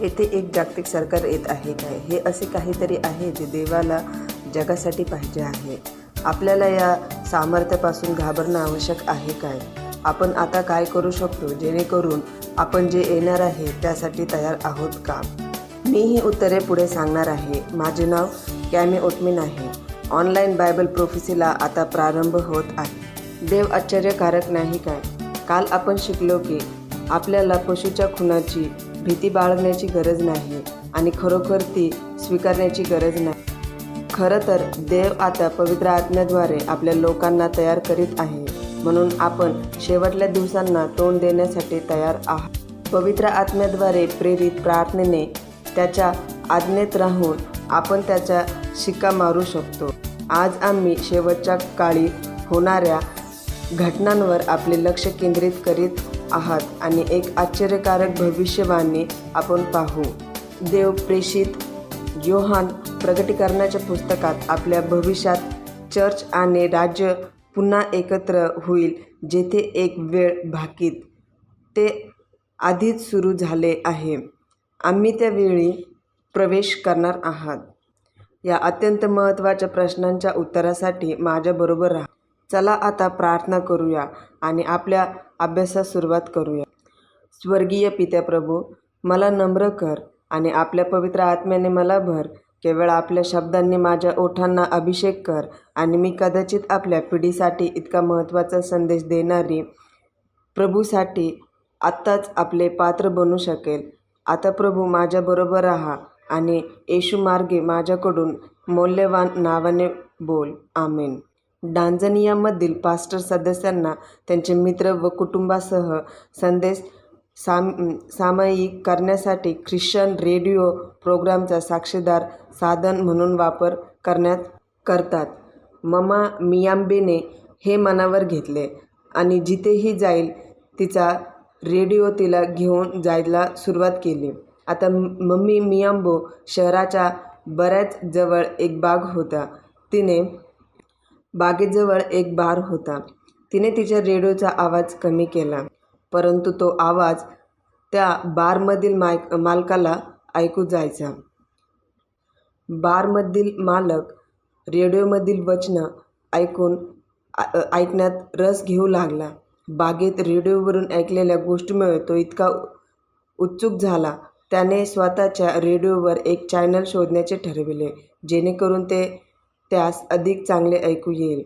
येथे एक जागतिक सरकार येत आहे काय? हे असे काहीतरी आहे जे देवाला जगासाठी पाहिजे आहे. आपल्याला या सामर्थ्यापासून घाबरणं आवश्यक आहे काय? आपण आता काय करू शकतो? जेणेकरून आपण जे येणार आहे त्यासाठी तयार आहोत का? मी ही उत्तरे पुढे सांगणार आहे. माझे नाव कॅमी ओटमिन आहे. ऑनलाईन बायबल प्रोफेसीला आता प्रारंभ होत आहे. देव आश्चर्यकारक नाही काय? काल आपण शिकलो की आपल्याला पशुच्या खुनाची भीती बाळगण्याची गरज नाही आणि खरोखर ती स्वीकारण्याची गरज नाही. खरं तर देव आता पवित्र आत्म्याद्वारे आपल्या लोकांना तयार करीत आहे म्हणून आपण शेवटल्या दिवसांना तोंड देण्यासाठी तयार आहात. पवित्र आत्म्याद्वारे प्रेरित प्रार्थनेने त्याच्या आज्ञेत राहून आपण त्याच्या शिक्का मारू शकतो. आज आम्ही शेवटच्या काळी होणाऱ्या घटनांवर आपले लक्ष केंद्रित करीत आहात आणि एक आश्चर्यकारक भविष्यवाणी आपण पाहू. देव प्रेषित योहान प्रगटीकरणाच्या पुस्तकात आपल्या भविष्यात चर्च आणि राज्य पुन्हा एकत्र होईल जेथे एक वेळ भाकीत. ते आधीच सुरू झाले आहे. आम्ही त्यावेळी प्रवेश करणार आहात. या अत्यंत महत्त्वाच्या प्रश्नांच्या उत्तरासाठी माझ्याबरोबर राहा. चला आता प्रार्थना करूया आणि आपल्या अभ्यासास सुरुवात करूया. स्वर्गीय पित्या प्रभू मला नम्र कर आणि आपल्या पवित्र आत्म्याने मला भर. केवळ आपल्या शब्दांनी माझ्या ओठांना अभिषेक कर आणि मी कदाचित आपल्या पिढीसाठी इतका महत्त्वाचा संदेश देणारी प्रभूसाठी आत्ताच आपले पात्र बनू शकेल. आता प्रभू माझ्याबरोबर राहा आणि येशू मार्गे माझ्याकडून मौल्यवान नावाने बोल. आमेन. डांजनियामधील पास्टर सदस्यांना त्यांचे मित्र व कुटुंबासह संदेश साम सामायिक करण्यासाठी ख्रिश्चन रेडिओ प्रोग्रामचा साक्षीदार साधन म्हणून वापर करण्यात करतात. ममा मियांबेने हे मनावर घेतले आणि जिथेही जाईल तिचा रेडिओ तिला घेऊन जायला सुरुवात केली. आता मम्मी मियांबो शहराच्या बऱ्याच जवळ एक बाग होता. तिने बागेजवळ एक बार होता. तिने तिच्या रेडिओचा आवाज कमी केला परंतु तो आवाज त्या बारमधील मायक मालकाला ऐकू जायचा. बारमधील मालक रेडिओमधील वचनं ऐकून ऐकण्यात रस घेऊ लागला. बागेत रेडिओवरून ऐकलेल्या गोष्टीमुळे तो इतका उत्सुक झाला. त्याने स्वतःच्या रेडिओवर एक चॅनल शोधण्याचे ठरविले जेणेकरून ते त्यास अधिक चांगले ऐकू येईल.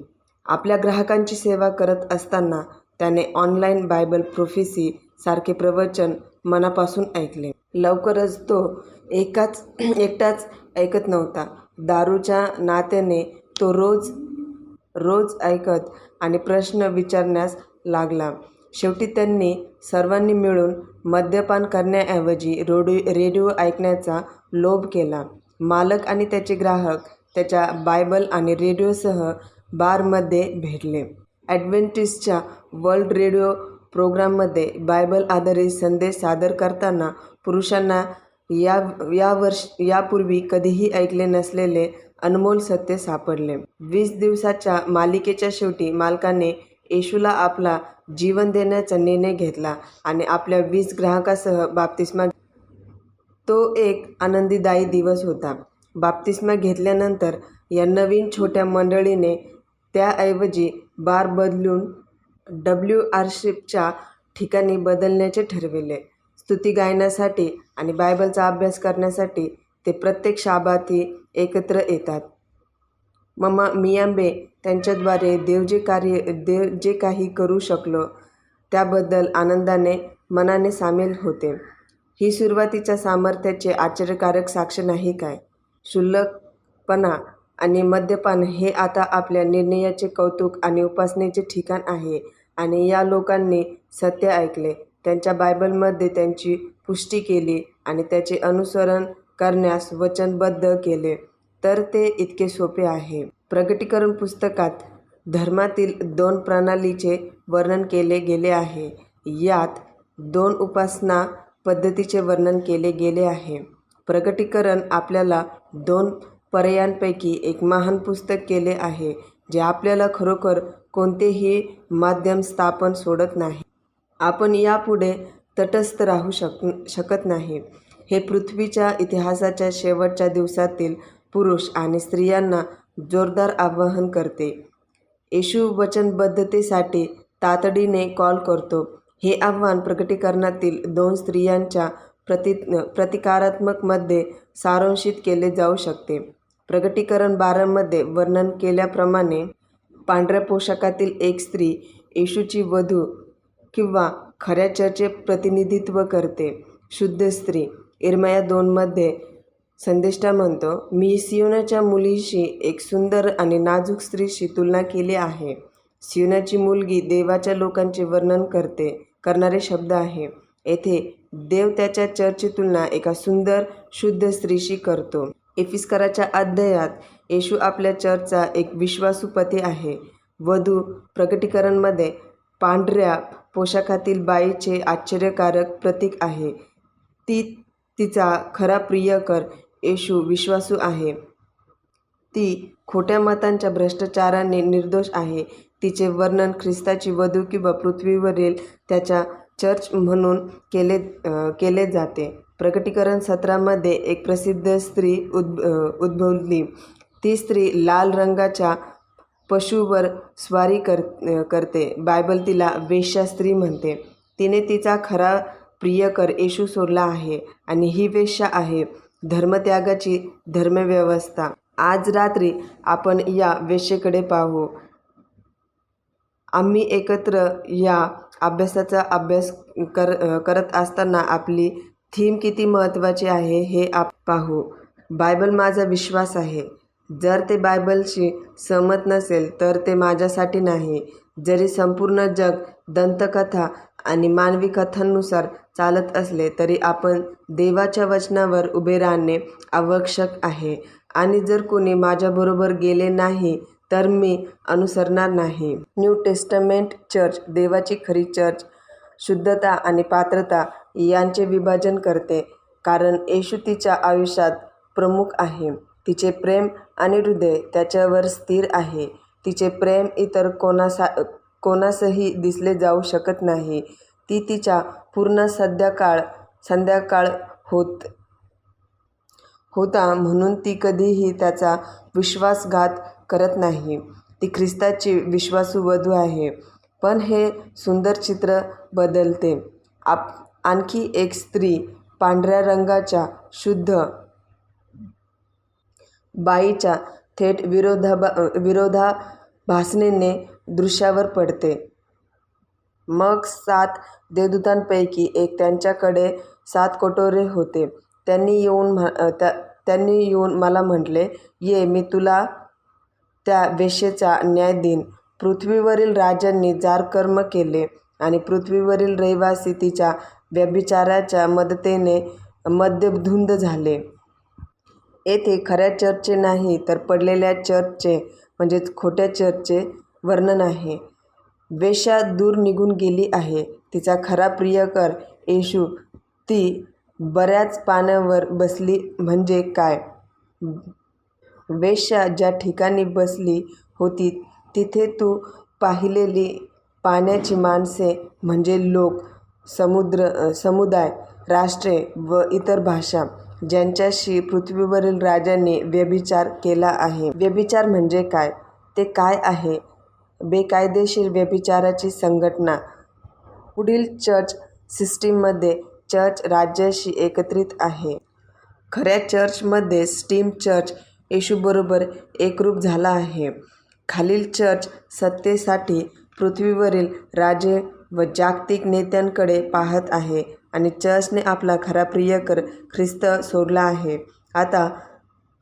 आपल्या ग्राहकांची सेवा करत असताना त्याने ऑनलाईन बायबल प्रोफेसी सारखे प्रवचन मनापासून ऐकले. लवकरच तो एकाच एकटाच ऐकत नव्हता. दारूच्या नात्याने तो रोज रोज ऐकत आणि प्रश्न विचारण्यास लागला. शेवटी त्यांनी सर्वांनी मिळून मद्यपान करण्याऐवजी रोडी रेडिओ ऐकण्याचा लोभ केला. मालक आणि त्याचे ग्राहक त्याच्या बायबल आणि रेडिओसह बारमध्ये भेटले. ॲडव्हेंटिस्टच्या वर्ल्ड रेडिओ प्रोग्राममध्ये बायबल आधारित संदेश सादर करताना पुरुषांना या या वर्ष यापूर्वी कधीही ऐकले नसलेले अनमोल सत्य सापडले. वीस दिवसाच्या मालिकेच्या शेवटी मालकाने येशूला आपला जीवन देण्याचा निर्णय घेतला आणि आपल्या वीस ग्राहकासह बाप्तिस्मा तो एक आनंदीदायी दिवस होता. बाप्तिस्मा घेतल्यानंतर या नवीन छोट्या मंडळीने त्याऐवजी बार बदलून डब्ल्यू आरशिपच्या ठिकाणी बदलण्याचे ठरविले. स्तुती गायनासाठी आणि बायबलचा अभ्यास करण्यासाठी ते प्रत्येक शाबाती एकत्र येतात. ममा मियांबे त्यांच्याद्वारे देव जे कार्य देव जे काही करू शकलो त्याबद्दल आनंदाने मनाने सामील होते. ही सुरुवातीच्या सामर्थ्याचे आश्चर्यकारक साक्ष नाही काय? क्षुल्लकपणा आणि मद्यपान हे आता आपल्या निर्णयाचे कौतुक आणि उपासनेचे ठिकाण आहे आणि या लोकांनी सत्य ऐकले. त्यांच्या बायबलमध्ये त्यांची पुष्टी केली आणि त्याचे अनुसरण करण्यास वचनबद्ध केले. तर ते इतके सोपे आहे. प्रगटीकरण पुस्तकात धर्मातील दोन प्रणालीचे वर्णन केले गेले आहे. यात दोन उपासना पद्धतीचे वर्णन केले गेले आहे. प्रगटीकरण आपल्याला दोन पर्यायांपैकी एक महान पुस्तक केले आहे जे आपल्याला खरोखर कोणतेही माध्यम स्थापन सोडत नाही. आपण यापुढे तटस्थ राहू शक शकत नाही. हे पृथ्वीच्या इतिहासाच्या शेवटच्या दिवसातील पुरुष आणि स्त्रियांना जोरदार आवाहन करते. येशू वचनबद्धतेसाठी तातडीने कॉल करतो. हे आव्हान प्रकटीकरणातील दोन स्त्रियांच्या प्रति प्रतिकारात्मकमध्ये सारांशित केले जाऊ शकते. प्रकटीकरण बारामध्ये वर्णन केल्याप्रमाणे पांढऱ्या पोशाखातील एक स्त्री येशूची वधू किंवा खऱ्या चर्चे प्रतिनिधित्व करते. शुद्ध स्त्री इरमया दोनमध्ये संदेष्टा म्हणतो मी सियोनाच्या मुलीशी एक सुंदर आणि नाजूक स्त्रीशी तुलना केली आहे. सियोनाची मुलगी देवाच्या लोकांचे वर्णन करते करणारे शब्द आहे. येथे देव त्याच्या चर्चची तुलना एका सुंदर शुद्ध स्त्रीशी करतो. एफिस्कराच्या अध्यायात येशू आपल्या चर्चचा एक विश्वासू पती आहे. वधू प्रकटीकरणमध्ये पांढऱ्या पोशाखातील बाईचे आश्चर्यकारक प्रतीक आहे. ती तिचा खरा प्रियकर येशू विश्वासू आहे. ती खोट्या मतांच्या भ्रष्टाचाराने निर्दोष आहे. तिचे वर्णन ख्रिस्ताची वधू किंवा पृथ्वीवरील त्याच्या चर्च म्हणून केले केले जाते. प्रकटीकरण सत्रामध्ये एक प्रसिद्ध स्त्री उद्भ उद्भवली. ती स्त्री लाल रंगाच्या पशुवर स्वारी कर करते. बायबल तिला वेश्या स्त्री म्हणते. तिने तिचा खरा प्रियकर येशू सोडला आहे आणि ही वेश्या आहे. धर्मत्यागाची धर्मव्यवस्था. आज रात्री आपण या वेश्येकडे पाहू. आम्ही एकत्र या अभ्यासाचा अभ्यास कर करत असताना आपली थीम किती महत्त्वाची आहे हे आप पाहू. बायबल माझा विश्वास आहे. जर ते बायबलशी सहमत नसेल तर ते माझ्यासाठी नाही. जरी संपूर्ण जग दंतकथा आणि मानवी कथांनुसार चालत असले तरी आपण देवाच्या वचनावर उभे राहणे आवश्यक आहे. आणि जर कोणी माझ्याबरोबर गेले नाही तर मी अनुसरणार नाही. न्यू टेस्टमेंट चर्च देवाची खरी चर्च शुद्धता आणि पात्रता यांचे विभाजन करते कारण येशू तिच्या आयुष्यात प्रमुख आहे. तिचे प्रेम आणि हृदय त्याच्यावर स्थिर आहे. तिचे प्रेम इतर कोणासा कोणासही दिसले जाऊ शकत नाही. ती तिच्या पूर्ण संध्याकाळ संध्याकाळ होत होता म्हणून ती कधीही त्याचा विश्वासघात करत नाही. ती ख्रिस्ताची विश्वासू वधू आहे. पण हे सुंदर चित्र बदलते. आप आणखी एक स्त्री पांढऱ्या रंगाच्या शुद्ध बाईच्या थेट विरोधाभा विरोधाभासनेने दृश्यावर पडते. मग सात देवदूतांपैकी एक त्यांच्याकडे सात कटोरे होते. त्यांनी येऊन म्ह त्या त्यांनी येऊन मला म्हटले ये मी तुला त्या वेश्येचा न्याय दिन. पृथ्वीवरील राजांनी जार कर्म केले आणि पृथ्वीवरील रहिवासी तिच्या व्यभिचाराच्या मदतीने मद्यधुंद झाले. येथे खऱ्या चर्चचे नाही तर पडलेल्या चर्चचे म्हणजेच खोट्या चर्चचे वर्णन आहे. वेश्या दूर निघून गेली आहे. तिचा खरा प्रियकर येशू ती बऱ्याच पाण्यावर बसली म्हणजे काय? वेश्या ज्या ठिकाणी बसली होती तिथे तू पाहिलेली पाण्याची माणसे म्हणजे लोक समुद्र समुदाय राष्ट्रे व इतर भाषा ज्यांच्याशी पृथ्वीवरील राजांनी व्यभिचार केला आहे. व्यभिचार म्हणजे काय? ते काय आहे? बेकायदेशीर व्यभिचाराची संघटना. पुढील चर्च सिस्टीममध्ये चर्च राज्याशी एकत्रित आहे. खऱ्या चर्चमध्ये स्टीम चर्च येशूबरोबर एकरूप झाला आहे. खालील चर्च सत्तेसाठी पृथ्वीवरील राजे व जागतिक नेत्यांकडे पाहत आहे आणि चर्चने आपला खरा प्रियकर ख्रिस्त सोडला आहे. आता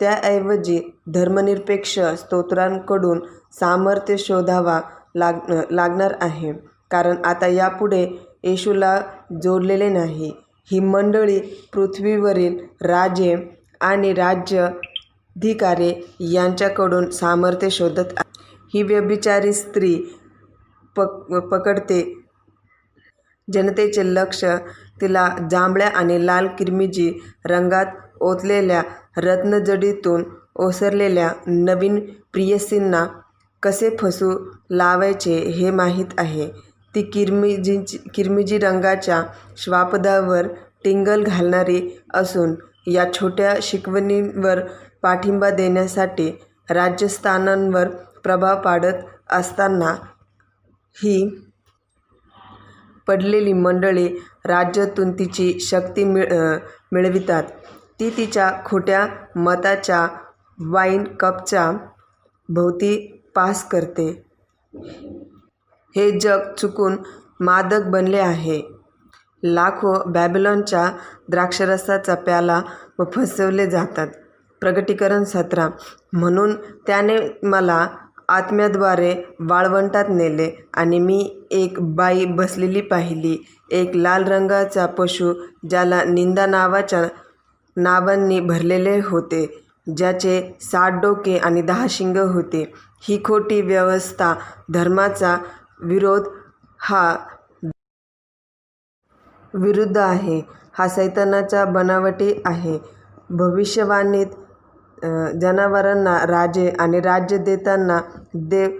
त्याऐवजी धर्मनिरपेक्ष स्तोत्रांकडून सामर्थ्य शोधावा लाग लागणार आहे. कारण आता यापुढे येशूला जोडलेले नाही. ही मंडळी पृथ्वीवरील राजे आणि राज्य धिकारे यांच्याकडून सामर्थ्य शोधत ही व्यभिचारी स्त्री पक पकडते. जनतेचे लक्ष तिला जांभळ्या आणि लाल किरमिजी रंगात ओतलेल्या रत्नजडीतून ओसरलेल्या नवीन प्रियसींना कसे फसू लावायचे हे माहीत आहे. ती किरमिजींची किरमिजी रंगाच्या श्वापदावर टिंगल घालणारी असून या छोट्या शिकवणींवर पाठिंबा देण्यासाठी राजस्थानांवर प्रभाव पाडत असताना ही पडलेली मंडळी राज्यातून तिची शक्ती मिळ मिळवितात. ती तिच्या खोट्या मताच्या वाईन कपच्या भोवती पास करते. हे जग चुकून मादक बनले आहे. लाखो बॅबिलॉनच्या द्राक्षरसाचा प्याला व फसवले जातात. प्रगटीकरण सतरा. म्हणून त्याने मला आत्म्याद्वारे वाळवंटात नेले आणि मी एक बाई बसलेली पाहिली. एक लाल रंगाचा पशु ज्याला निंदा नावाच्या नावांनी भरलेले होते ज्याचे सात डोके आणि दहा शिंग होते. ही खोटी व्यवस्था धर्माचा विरोध हा विरुद्ध आहे. हा सैतानाचा बनावटी आहे. भविष्यवाणीत जनावरांना राजे आणि राज्य देताना देव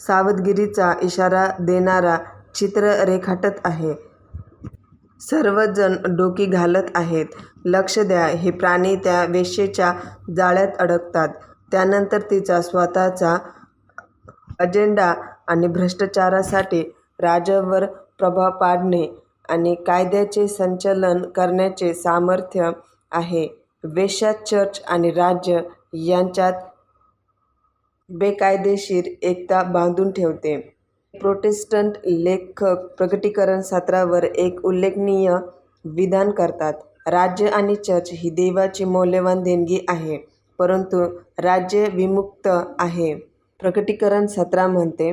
सावधगिरीचा इशारा देणारा चित्र रेखाटत आहे. सर्वजण डोकी घालत आहेत. लक्ष द्या हे प्राणी त्या वेश्येच्या जाळ्यात अडकतात. त्यानंतर तिचा स्वतःचा अजेंडा आणि भ्रष्टाचारासाठी राज्यावर प्रभाव पाडणे आणि कायद्याचे संचलन करण्याचे सामर्थ्य आहे. वेश्या चर्च आणि राज्य यांच्यात बेकायदेशीर एकता बांधून ठेवते. प्रोटेस्टंट लेखक प्रकटीकरण सत्रावर एक उल्लेखनीय विधान करतात. राज्य आणि चर्च ही देवाची मौल्यवान देणगी आहे परंतु राज्य विमुक्त आहे. प्रकटीकरण सत्रा म्हणते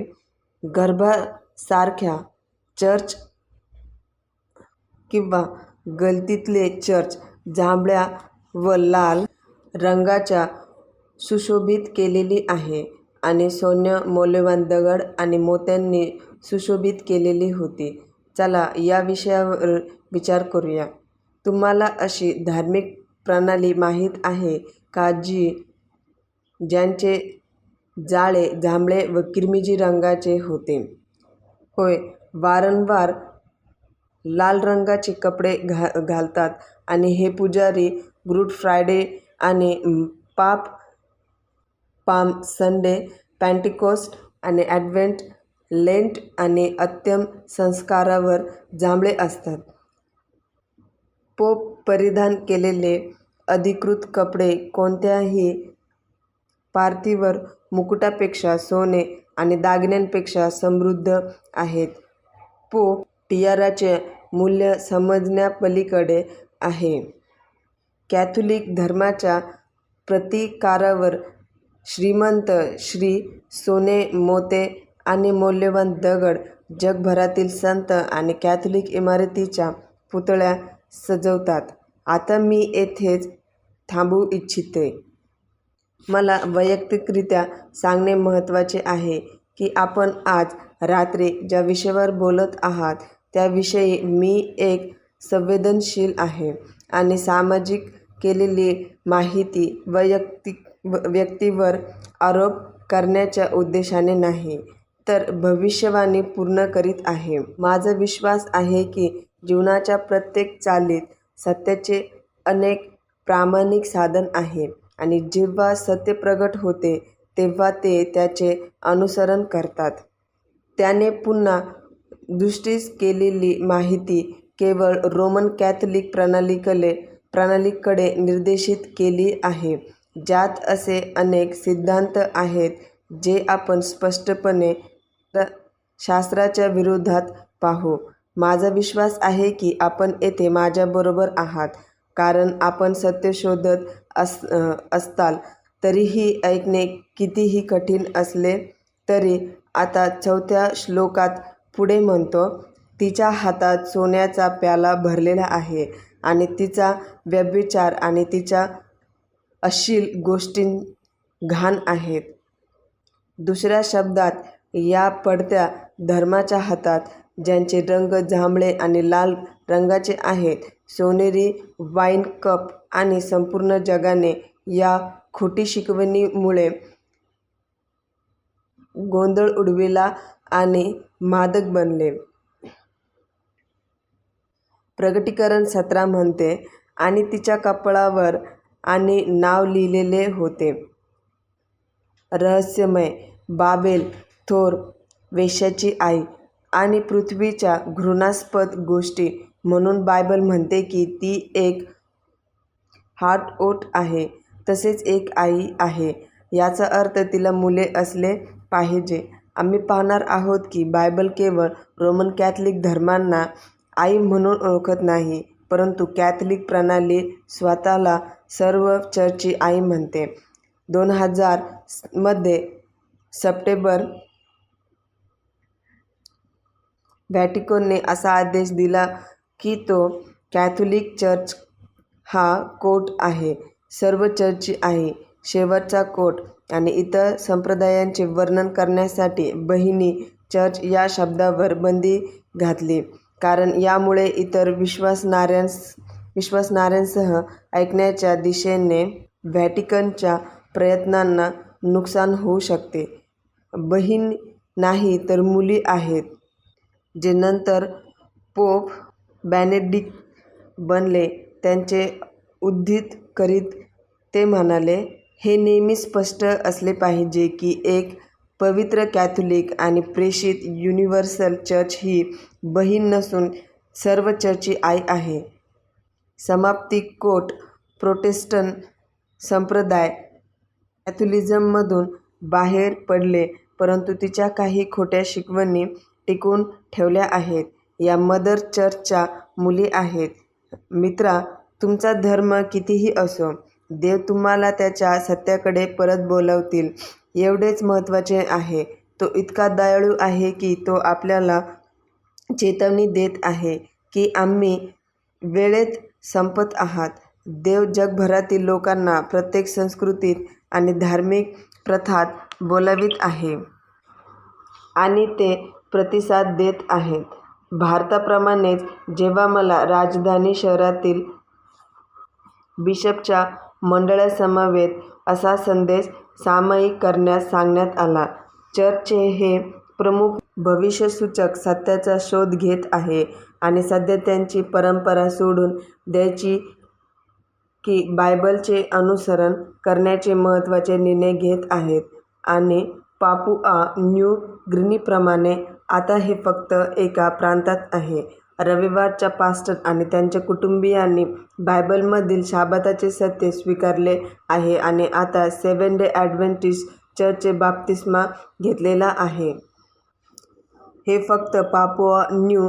गर्भासारख्या चर्च किंवा गलतीतले चर्च जांभळ्या व लाल रंगाच्या सुशोभित केलेली आहे आणि सोन्य मौल्यवान दगड आणि मोत्यांनी सुशोभित केलेली होती. चला या विषयावर विचार करूया. तुम्हाला अशी धार्मिक प्रणाली माहीत आहे का जी ज्यांचे जाळे जांभळे व किरमिजी रंगाचे होते? होय वारंवार लाल रंगाचे कपडे घा घालतात आणि हे पुजारी गुड फ्रायडे आणि पाप पाम संडे पॅन्टिकोस्ट आणि ॲडव्हेंट लेंट आणि अत्यम संस्कारावर जांभळे असतात. पोप परिधान केलेले अधिकृत कपडे कोणत्याही पार्थिवर मुकुटापेक्षा सोने आणि दागिन्यांपेक्षा समृद्ध आहेत. पोप टियाराचे मूल्य समजण्यापलीकडे आहे. कॅथोलिक धर्माच्या प्रतिकारावर श्रीमंत श्री सोने मोते आणि मौल्यवान दगड जगभरातील संत आणि कॅथोलिक इमारतीच्या पुतळ्या सजवतात. आता मी येथेच थांबू इच्छिते. मला वैयक्तिकरित्या सांगणे महत्त्वाचे आहे की आपण आज रात्री ज्या विषयावर बोलत आहात त्याविषयी मी एक संवेदनशील आहे आणि सामाजिक केलेली माहिती वैयक्तिक व- व्यक्तीवर आरोप करण्याच्या उद्देशाने नाही तर भविष्यवाणी पूर्ण करीत आहे. माझा विश्वास आहे की जीवनाच्या प्रत्येक चालीत सत्याचे अनेक प्रामाणिक साधन आहे आणि जेव्हा सत्य प्रगट होते तेव्हा ते त्याचे अनुसरण करतात. त्याने पुन्हा दृष्टीस केलेली माहिती केवळ रोमन कॅथलिक प्रणालीकडे प्रणालीकडे निर्देशित केली आहे. ज्यात असे अनेक सिद्धांत आहेत जे आपण स्पष्टपणे शास्त्राच्या विरोधात पाहू. माझा विश्वास आहे की आपण येथे माझ्याबरोबर आहात कारण आपण सत्य शोधत अस असताल तरीही ऐकणे कितीही कठीण असले तरी आता चौथ्या श्लोकात पुढे म्हणतो तिच्या हातात सोन्याचा प्याला भरलेला आहे आणि तिचा व्यभिचार आणि तिच्या अश्लील गोष्टी घाण आहेत. दुसऱ्या शब्दात या पडत्या धर्माच्या हातात ज्यांचे रंग जांभळे आणि लाल रंगाचे आहेत सोनेरी वाईन कप आणि संपूर्ण जगाने या खोटी शिकवणीमुळे गोंधळ उडविला आणि मादक बनले. प्रगटीकरण सतरा म्हणते आणि तिच्या कपाळावर आणि नाव लिहिलेले होते. रहस्यमय बाबेल थोर वेश्याची आई आणि पृथ्वीच्या घृणास्पद गोष्टी म्हणून बायबल म्हणते की ती एक हार्टओट आहे तसेच एक आई आहे. याचा अर्थ तिला मुले असले पाहिजे. आम्ही पाहणार आहोत की बायबल केवळ रोमन कॅथलिक धर्मांना आई म्हणून ओळखत नाही परंतु कॅथलिक प्रणाली स्वतःला सर्व चर्चची आई म्हणते. दोन हजारमध्ये सप्टेंबर व्हॅटिकोनने असा आदेश दिला की तो कॅथोलिक चर्च हा कोट आहे सर्व चर्चची आहे शेवटचा कोट आणि इतर संप्रदायांचे वर्णन करण्यासाठी बहिणी चर्च या शब्दावर बंदी घातली. कारण यामुळे इतर विश्वासणाऱ्यांस विश्वासणाऱ्यांसह ऐकण्याच्या दिशेने व्हॅटिकनच्या प्रयत्नांना नुकसान होऊ शकते. बहीण नाही तर मुली आहेत जे नंतर पोप बॅनेडिक बनले त्यांचे उद्धित करीत ते म्हणाले हे नेहमी स्पष्ट असले पाहिजे की एक पवित्र कॅथोलिक आणि प्रेषित युनिव्हर्सल चर्च ही बहीण नसून सर्व चर्चची आई आहे. समाप्ती कोट प्रोटेस्टन संप्रदाय कॅथोलिझममधून बाहेर पडले परंतु तिच्या काही खोट्या शिकवणी टिकवून ठेवल्या आहेत. या मदर चर्चच्या मुली आहेत. मित्रा तुमचा धर्म कितीही असो देव तुम्हाला त्याच्या सत्याकडे परत बोलवतील. एवढेच महत्त्वाचे आहे. तो इतका दयाळू आहे की तो आपल्याला चेतवणी देत आहे की आम्ही वेळेत संपत आहात. देव जगभरातील लोकांना प्रत्येक संस्कृतीत आणि धार्मिक प्रथात बोलावित आहे आणि ते प्रतिसाद देत आहेत. भारताप्रमाणेच जेव्हा मला राजधानी शहरातील बिशपच्या मंडळासमवेत असा संदेश सामायिक करण्यास सांगण्यात आला. चर्चचे हे प्रमुख भविष्यसूचक सत्याचा शोध घेत आहे आणि सध्या त्यांची परंपरा सोडून द्यायची की बायबलचे अनुसरण करण्याचे महत्त्वाचे निर्णय घेत आहेत. आणि पापुआ न्यू ग्रिनीप्रमाणे आता हे फक्त एका प्रांतात आहे. रविवारच्या पास्टर आणि त्यांच्या कुटुंबियांनी बायबलमधील शाबाताचे सत्य स्वीकारले आहे आणि आता सेवन डे ॲडव्हेंटिस्ट चर्चचे बाप्तिस्मा घेतलेला आहे. हे फक्त पापुआ न्यू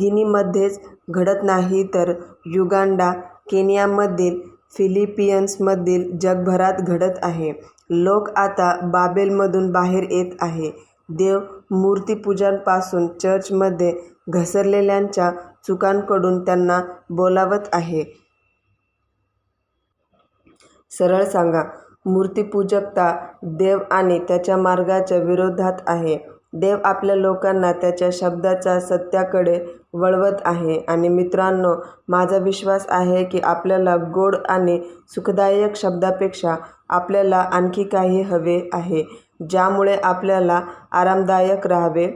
गिनीमध्येच घडत नाही तर युगांडा केनियामधील फिलिपियन्समधील जगभरात घडत आहे. लोक आता बाबेलमधून बाहेर येत आहे. देव मूर्तिपूजांपासून चर्चमध्ये घसरलेल्यांच्या चुकांकडून त्यांना बोलावत आहे. सरळ सांगा मूर्तिपूजकता देव आणि त्याच्या मार्गाच्या विरोधात आहे. देव आपल्या लोकांना त्याच्या शब्दाच्या सत्याकडे वळवत आहे आणि मित्रांनो माझा विश्वास आहे की आपल्याला गोड आणि सुखदायक शब्दापेक्षा आपल्याला आणखी काही हवे आहे. ज्यामुळे आपल्याला आरामदायक राहावे.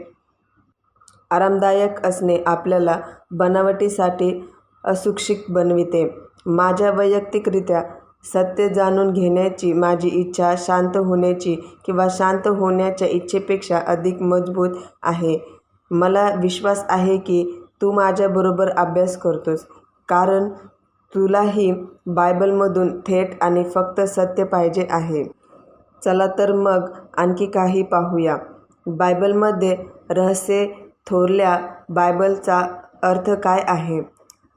आरामदायक असणे आपल्याला बनावटीसाठी असुक्षिक बनविते. माझ्या वैयक्तिकरित्या सत्य जाणून घेण्याची माझी इच्छा शांत होण्याची किंवा शांत होण्याच्या इच्छेपेक्षा अधिक मजबूत आहे. मला विश्वास आहे की तू माझ्याबरोबर अभ्यास करतोस कारण तुलाही बायबलमधून थेट आणि फक्त सत्य पाहिजे आहे. चला तर मग आणखी काही पाहूया. बायबलमध्ये रहस्ये थोरल्या बायबलचा अर्थ काय आहे?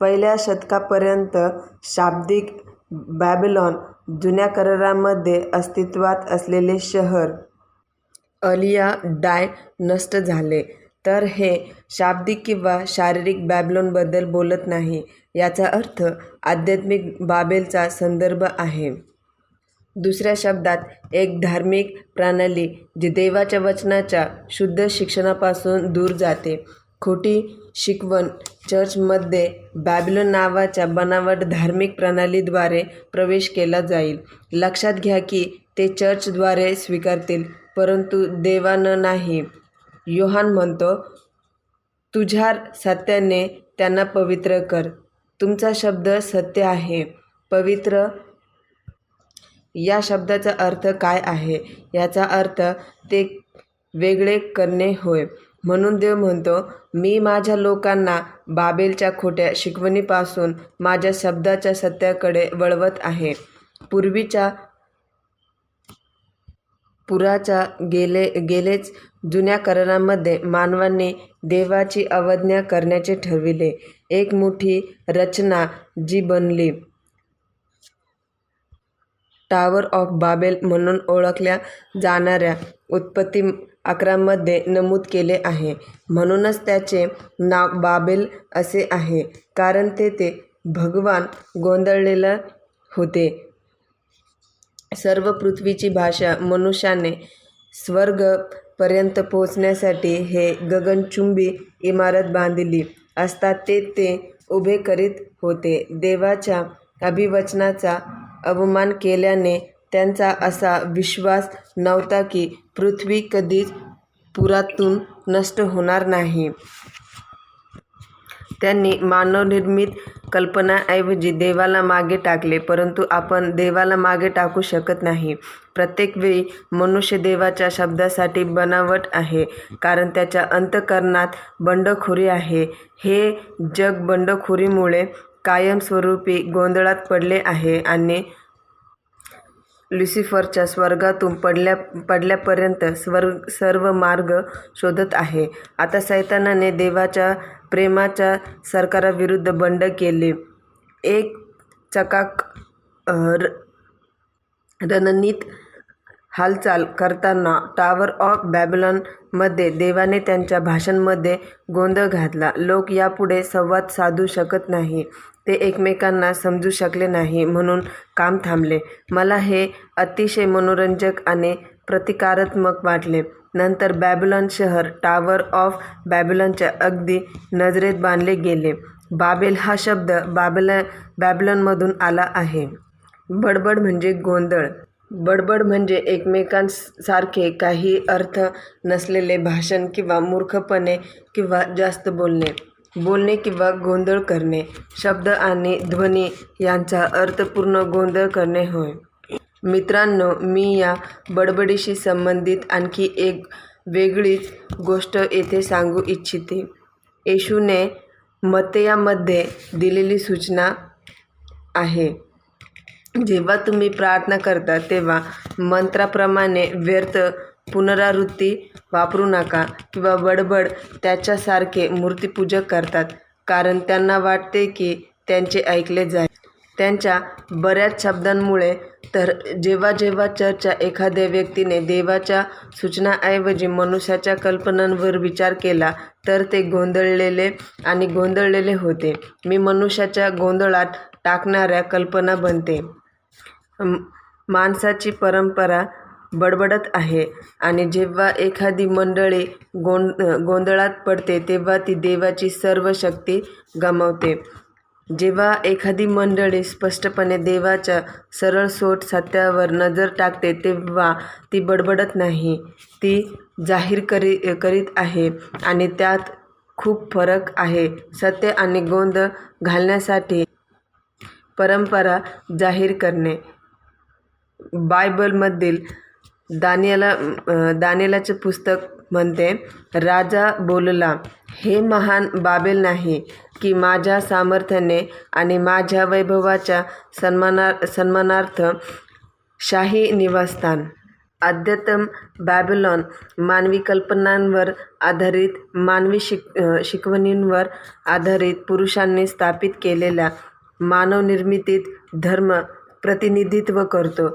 पहिल्या शतकापर्यंत शाब्दिक बॅबलॉन जुन्या करारामध्ये अस्तित्वात असलेले शहर अलिया डाय नष्ट झाले. तर हे शाब्दिक किंवा शारीरिक बॅबलॉनबद्दल बोलत नाही याचा अर्थ आध्यात्मिक बाबेलचा संदर्भ आहे. दुसऱ्या शब्दात एक धार्मिक प्रणाली जी देवाच्या वचनाच्या शुद्ध शिक्षणापासून दूर जाते. खोटी शिकवण चर्चमध्ये बॅबिलोन नावाच्या बनावट धार्मिक प्रणालीद्वारे प्रवेश केला जाईल. लक्षात घ्या की ते चर्चद्वारे स्वीकारतील परंतु देवानं नाही. योहान म्हणतो तुझ्या सत्याने त्यांना पवित्र कर. तुमचा शब्द सत्य आहे. पवित्र या शब्दाचा अर्थ काय आहे? याचा अर्थ ते वेगळे करणे होय. म्हणून देव म्हणतो मी माझ्या लोकांना बाबेलच्या खोट्या शिकवणीपासून माझ्या शब्दाच्या सत्याकडे वळवत आहे. पूर्वीच्या पुराच्या गेले गेलेच जुन्या करारामध्ये मानवांनी देवाची अवज्ञा करण्याचे ठरविले. एक मोठी रचना जी बनली. टावर ऑफ बाबेल म्हणून ओळखल्या जाणाऱ्या उत्पत्ती अकरामध्ये नमूद केले आहे. म्हणूनच त्याचे नाव बाबेल असे आहे कारण तेथे भगवान गोंधळलेलं होते. सर्व पृथ्वीची भाषा मनुष्याने स्वर्गपर्यंत पोहोचण्यासाठी हे गगनचुंबी इमारत बांधली असता ते ते उभे करीत होते. देवाच्या अभिवचनाचा अवमान केल्याने त्यांचा असा विश्वास नव्हता की पृथ्वी कधीच पुरातून नष्ट होणार नाही. त्यांनी मानवनिर्मित कल्पनाऐवजी देवाला मागे टाकले परंतु आपण देवाला मागे टाकू शकत नाही. प्रत्येक वेळी मनुष्य देवाच्या शब्दासाठी बनावट आहे कारण त्याच्या अंतकरणात बंडखोरी आहे. हे जग बंडखोरीमुळे कायमस्वरूपी गोंधळात पडले आहे आणि लुसिफरच्या स्वर्गातून पडल्या पडल्यापर्यंत स्वर्ग सर्व मार्ग शोधत आहे. आता सैतानाने देवाच्या प्रेमाच्या सरकाराविरुद्ध बंड केले. एक चकाक रणनीत हालचाल करताना टावर ऑफ बॅबलॉनमध्ये देवाने त्यांच्या भाषांमध्ये गोंधळ घातला. लोक यापुढे संवाद साधू शकत नाही. ते एकमेकांना समजू शकले नाही म्हणून काम थांबले. मला हे अतिशय मनोरंजक आणि प्रतिकारात्मक वाटले. नंतर बॅबलॉन शहर टावर ऑफ बॅबलॉनच्या अगदी नजरेत बांधले गेले. बाबेल हा शब्द बाबल बॅबलॉनमधून आला आहे. बडबड म्हणजे गोंधळ. बडबड म्हणजे एकमेकांसारखे काही अर्थ नसलेले भाषण किंवा मूर्खपणे किंवा जास्त बोलणे. बोलणे किंवा गोंधळ करणे. शब्द आणि ध्वनी यांचा अर्थपूर्ण गोंधळ करणे होय. मित्रांनो मी या बडबडीशी संबंधित आणखी एक वेगळीच गोष्ट येथे सांगू इच्छिते. येशूने मतयामध्ये दिलेली सूचना आहे. जेव्हा तुम्ही प्रार्थना करता तेव्हा मंत्राप्रमाणे व्यर्थ पुनरावृत्ती वापरू नका किंवा बडबड त्याच्यासारखे मूर्तीपूजक करतात कारण त्यांना वाटते की त्यांचे ऐकले जाईल. त्यांच्या बऱ्याच शब्दांमुळे तर जेव्हा जेव्हा चर्चा एखाद्या व्यक्तीने देवाच्या सूचनाऐवजी मनुष्याच्या कल्पनांवर विचार केला तर ते गोंधळलेले आणि गोंधळलेले होते. मी मनुष्याच्या गोंधळात टाकणाऱ्या कल्पना बनते. माणसाची परंपरा बडबडत आहे. आणि जेव्हा एखादी मंडळी गोंद गोंधळात पडते तेव्हा ती देवाची सर्व शक्ती गमावते. जेव्हा एखादी मंडळी स्पष्टपणे देवाच्या सरळ सोट सत्यावर नजर टाकते तेव्हा ती बडबडत नाही. ती जाहीर करी करीत आहे आणि त्यात खूप फरक आहे. सत्य आणि गोंद घालण्यासाठी परंपरा जाहीर करणे. बायबलमधील दानियाला दानियालाचे पुस्तक म्हणते राजा बोलला हे महान बाबेल नाही की माझ्या सामर्थ्याने आणि माझ्या वैभवाच्या सन्माना सन्मानार्थ शाही निवासस्थान. अद्यतम बॅबलॉन मानवी कल्पनांवर आधारित मानवी शिक शिकवणींवर आधारित पुरुषांनी स्थापित केलेल्या मानवनिर्मितीत धर्म प्रतिनिधित्व करतो.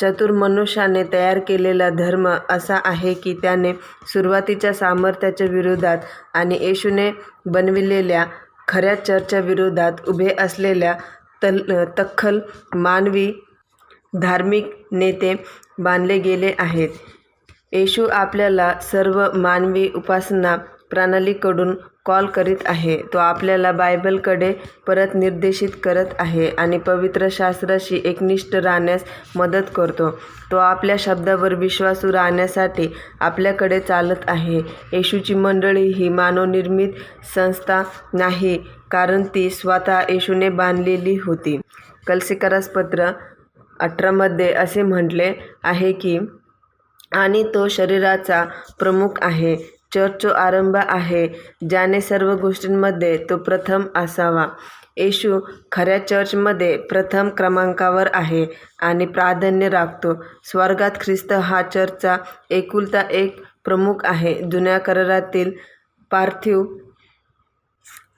चतुर मनुष्याने तयार केलेला धर्म असा आहे की त्याने सुरुवातीच्या सामर्थ्याच्या विरोधात आणि येशूने बनविलेल्या खऱ्या चर्चच्या विरोधात उभे असलेल्या तल तख्खल मानवी धार्मिक नेते बांधले गेले आहेत. येशू आपल्याला सर्व मानवी उपासना प्रणालीकडून कॉल करीत आहे. तो आपल्याला बायबलकडे परत निर्देशित करत आहे आणि पवित्र शास्त्राशी एकनिष्ठ राहण्यास मदत करतो. तो आपल्या शब्दावर विश्वासू राहण्यासाठी आपल्याकडे चालत आहे. येशूची मंडळी ही मानवनिर्मित संस्था नाही कारण ती स्वतः येशूने बांधलेली होती. कलसीकरास पत्र अठरामध्ये असे म्हटले आहे की आणि तो शरीराचा प्रमुख आहे. चर्चचा आरंभ आहे ज्याने सर्व गोष्टींमध्ये तो प्रथम असावा. येशू खऱ्या चर्चमध्ये प्रथम क्रमांकावर आहे आणि प्राधान्य राखतो. स्वर्गात ख्रिस्त हा चर्चचा एकुलता एक प्रमुख आहे. जुन्या करारातील पार्थिव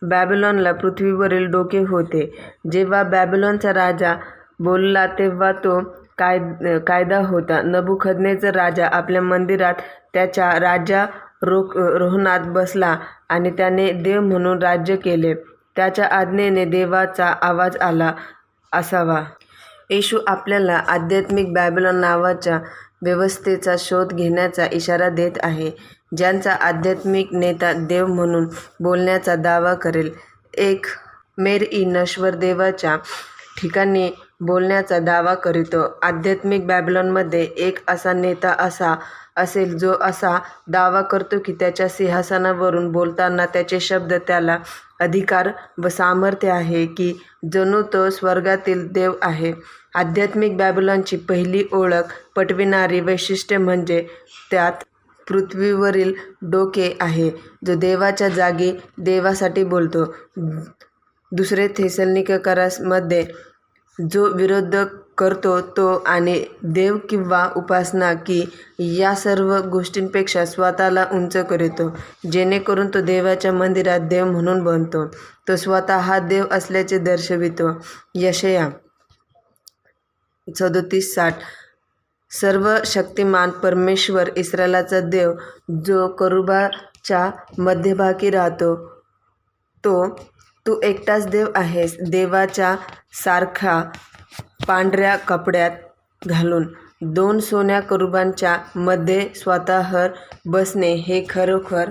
बॅबिलॉनला पृथ्वीवरील डोके होते. जेव्हा बॅबिलॉनचा राजा बोलला तेव्हा तो काय कायदा होता. नबुखदनेचा राजा आपल्या मंदिरात त्याच्या राजा रोक रोहनात बसला आणि त्याने देव म्हणून राज्य केले. त्याच्या आज्ञेने देवाचा आवाज आला असावा. येशू आपल्याला आध्यात्मिक बॅबलॉन नावाच्या व्यवस्थेचा शोध घेण्याचा इशारा देत आहे ज्यांचा आध्यात्मिक नेता देव म्हणून बोलण्याचा दावा करेल. एक मेर ई नश्वर देवाच्या ठिकाणी बोलण्याचा दावा करीतो. आध्यात्मिक बॅबलॉनमध्ये एक असा नेता असा असेल जो असा दावा करतो की त्याच्या सिंहासनावरून बोलताना त्याचे शब्द त्याला अधिकार व सामर्थ्य आहे की जणू तो स्वर्गातील देव आहे. आध्यात्मिक बॅबलॉनची पहिली ओळख पटविणारी वैशिष्ट्य म्हणजे त्यात पृथ्वीवरील डोके आहे जो देवाच्या जागी देवासाठी बोलतो. दुसरे थेसलनिकरासमध्ये जो विरोधक करतो तो आणि देव किंवा उपासना की या सर्व गोष्टींपेक्षा स्वतःला उंच करतो जेणेकरून तो देवाच्या मंदिरात देव म्हणून बनतो. तो स्वतः हा देव असल्याचे दर्शवितो. यशया सदोतीस साठ. सर्व शक्तिमान परमेश्वर इस्रायलाचा देव जो करुबाच्या मध्यभागी राहतो तो तू एकटाच देव आहेस. देवाच्या सारखा पांढऱ्या कपड्यात घालून दोन सोन्या करुबांच्या मध्ये स्वतःवर बसणे हे खरोखर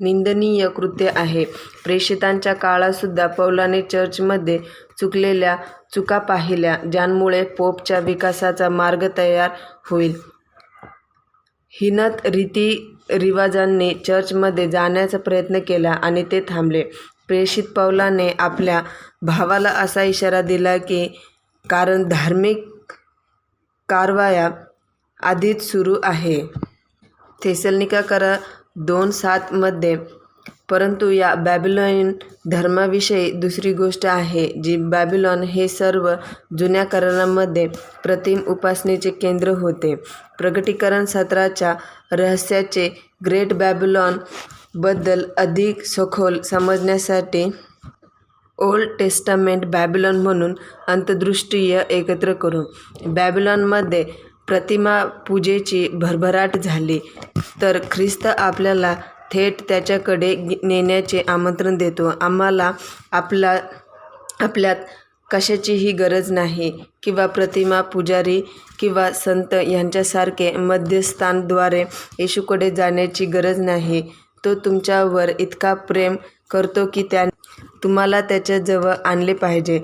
निंदनीय कृत्य आहे. प्रेषितांच्या काळातसुद्धा पौलाने चर्चमध्ये चुकलेल्या चुका पाहिल्या ज्यांमुळे पोपच्या विकासाचा मार्ग तयार होईल. हिनत रीती रिवाजांनी चर्चमध्ये जाण्याचा प्रयत्न केला आणि ते थांबले. प्रेषित पौलाने आपल्या भावाला असा इशारा दिला की कारण धार्मिक कारवाया आधीच सुरू आहे. थेसलनिकाकर दोन सातमध्ये परंतु या बॅबिलॉन धर्माविषयी दुसरी गोष्ट आहे जी बॅबिलॉन हे सर्व जुन्या करारामध्ये प्रतिम उपासनेचे केंद्र होते. प्रगटीकरण सत्राच्या रहस्याचे ग्रेट बॅबिलॉनबद्दल अधिक सखोल समजण्यासाठी ओल्ड टेस्टामेंट बॅबिलॉन म्हणून अंतदृष्टीय एकत्र करू बॅबिलॉनमध्ये प्रतिमा पूजेची भरभराट झाली. तर ख्रिस्त आपल्याला थेट त्याच्याकडे नेण्याचे आमंत्रण देतो. आम्हाला आपला आपल्यात कशाचीही गरज नाही किंवा प्रतिमा पुजारी किंवा संत यांच्यासारखे मध्यस्थानद्वारे येशूकडे जाण्याची गरज नाही. तो तुमच्यावर इतका प्रेम करतो की त्या तुम्हाला त्याच्याजवळ आणले पाहिजे.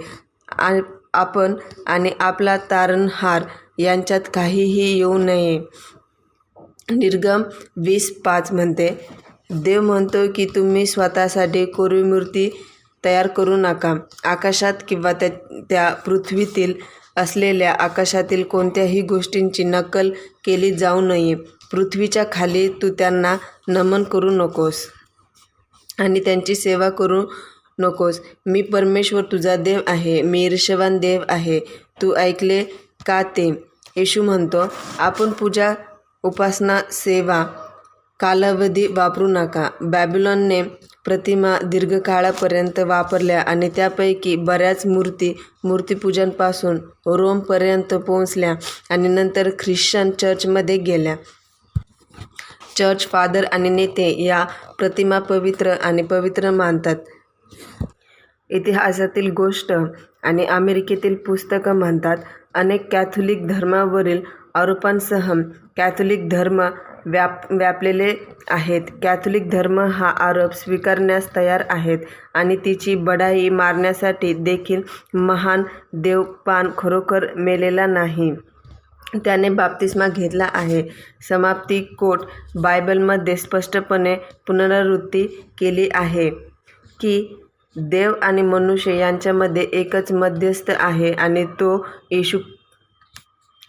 आ आपण आणि आपला तारणहार यांच्यात काहीही येऊ नये. निर्गम वीस पाच म्हणते. देव म्हणतो की तुम्ही स्वतःसाठी कोरीव मूर्ती तयार करू नका. आकाशात किंवा त्या त्या पृथ्वीतील असलेल्या आकाशातील कोणत्याही गोष्टींची नक्कल केली जाऊ नये. पृथ्वीच्या खाली तू त्यांना नमन करू नकोस आणि त्यांची सेवा करू नकोस. मी परमेश्वर तुझा देव आहे. मी ईर्षवान देव आहे. तू ऐकले का ते? येशू म्हणतो आपण पूजा उपासना सेवा कालावधी वापरू नका. बॅबिलॉनने प्रतिमा दीर्घकाळापर्यंत वापरल्या आणि त्यापैकी बऱ्याच मूर्ती मूर्तीपूजनपासून रोमपर्यंत पोहोचल्या आणि नंतर ख्रिश्चन चर्चमध्ये गेल्या. चर्च फादर आणि नेते या प्रतिमा पवित्र आणि पवित्र मानतात. इतिहासातील गोष्ट आणि अमेरिकेतील पुस्तकं म्हणतात अनेक कॅथोलिक धर्मावरील आरोपांसह कॅथोलिक धर्म व्याप व्यापलेले आहेत. कॅथोलिक धर्म हा आरोप स्वीकारण्यास तयार आहेत आणि तिची बढाई मारण्यासाठी देखील महान देवपान खरोखर मेलेला नाही. त्याने बाप्तिस्मा घेतला आहे. समाप्ती कोट बायबलमध्ये स्पष्टपणे पुनरावृत्ती केली आहे की देव आणि मनुष्य यांच्यामध्ये एकच मध्यस्थ आहे आणि तो येशू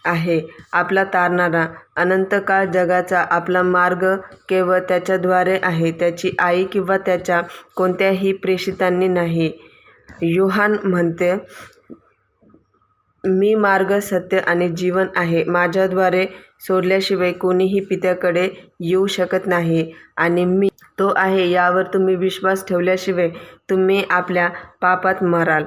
आहे. आपला तारणारा अनंतकाळ जगाचा आपला मार्ग केवळ त्याच्याद्वारे आहे. त्याची आई किंवा त्याच्या कोणत्याही प्रेषितांनी नाही. योहान म्हणते मी मार्ग सत्य आणि जीवन आहे. माझ्याद्वारे सोडल्याशिवाय कोणीही पित्याकडे येऊ शकत नाही आणि मी तो आहे यावर तुम्ही विश्वास ठेवल्याशिवाय तुम्ही आपल्या पापात मराल.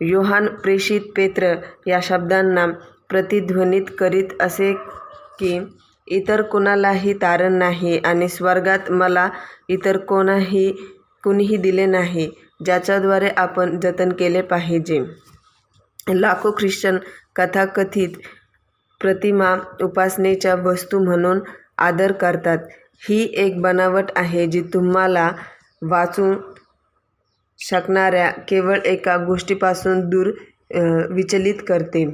योहान प्रेषित पेत्र या शब्दांना प्रतिध्वनित करीत असे की इतर कोणालाही तारण नाही आणि स्वर्गात मला इतर कोणाही कुणीही दिले नाही ज्याच्याद्वारे आपण जतन केले पाहिजे. लाखो ख्रिश्चन कथाकथित प्रतिमा उपासनेच्या वस्तू म्हणून आदर करतात. ही एक बनावट आहे जी तुम्हाला वाचू शकणाऱ्या केवळ एका गोष्टीपासून दूर विचलित करते.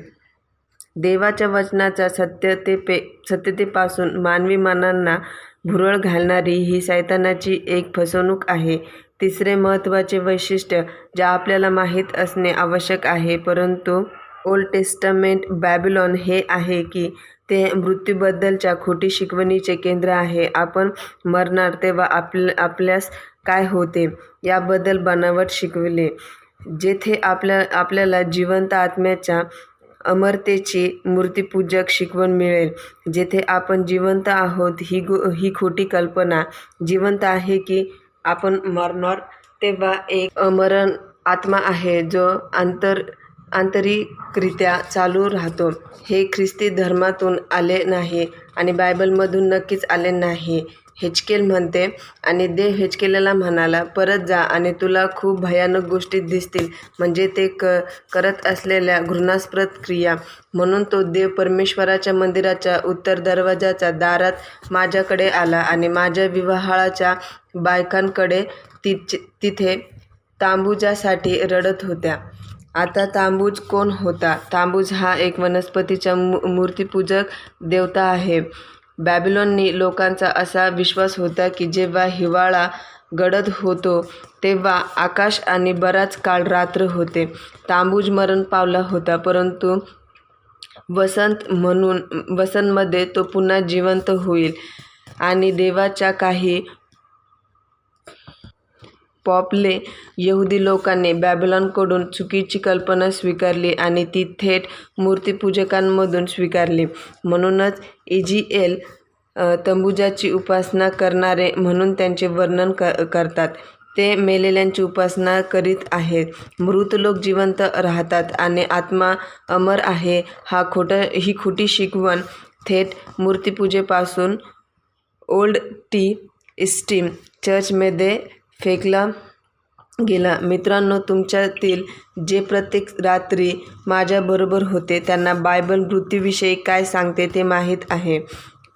देवाच्या वचनाच्या सत्यतेपे सत्यतेपासून मानवी मनांना भुरळ घालणारी ही सैतानाची एक फसवणूक आहे. तिसरे महत्त्वाचे वैशिष्ट्य जे आपल्याला माहीत असणे आवश्यक आहे परंतु ओल्ड टेस्टमेंट बॅबिलॉन हे आहे की ते मृत्यूबद्दलच्या खोटी शिकवणीचे केंद्र आहे. आपण मरणार तेव्हा आप आपल्यास काय होते? याबद्दल बनावट शिकविले. जेथे आपल्या आपल्याला जिवंत आत्म्याच्या अमरतेची मूर्तीपूजक शिकवण मिळेल. जेथे आपण जिवंत आहोत ही गो ही खोटी कल्पना जिवंत आहे की आपण मरणार तेव्हा एक अमरण आत्मा आहे जो आंतर आंतरिकरित्या चालू राहतो. हे ख्रिस्ती धर्मातून आले नाही आणि बायबलमधून नक्कीच आले नाही. हेचकेल म्हणते आणि देव हेचकेलेला म्हणाला परत जा आणि तुला खूप भयानक गोष्टी दिसतील. म्हणजे ते क करत असलेल्या घृणास्पद क्रिया. म्हणून तो देव परमेश्वराच्या मंदिराच्या उत्तर दरवाजाच्या दारात माझ्याकडे आला आणि माझ्या विवाहाळाच्या बायकांकडे तिचे तिथे तांबूजासाठी रडत होत्या. आता तांबूज कोण होता? तांबूज हा एक वनस्पतीचा मू मूर्तीपूजक देवता आहे. बॅबिलॉननी लोकांचा असा विश्वास होता की जेव्हा हिवाळा गडद होतो तेव्हा आकाश आणि बराच काळ रात्र होते. तांबूज मरण पावला होता परंतु वसंत म्हणून वसंतमध्ये तो पुन्हा जिवंत होईल. आणि देवाच्या काही पॉपले यहुदी लोकांनी बॅबिलॉनकडून चुकीची कल्पना स्वीकारली आणि ती थेट मूर्तीपूजकांमधून स्वीकारली. म्हणूनच इजीएल तंबुजाची उपासना करणारे म्हणून त्यांचे वर्णन क करतात. ते मेलेल्यांची उपासना करीत आहेत. मृत लोक जिवंत राहतात आणि आत्मा अमर आहे. हा खोटं ही खोटी शिकवण थेट मूर्तीपूजेपासून ओल्ड टी इस्टीम चर्चमध्ये फेकला गेला. मित्रांनो तुमच्यातील जे प्रत्येक रात्री माझ्याबरोबर होते त्यांना बायबल मृत्यूविषयी काय सांगते ते माहीत आहे.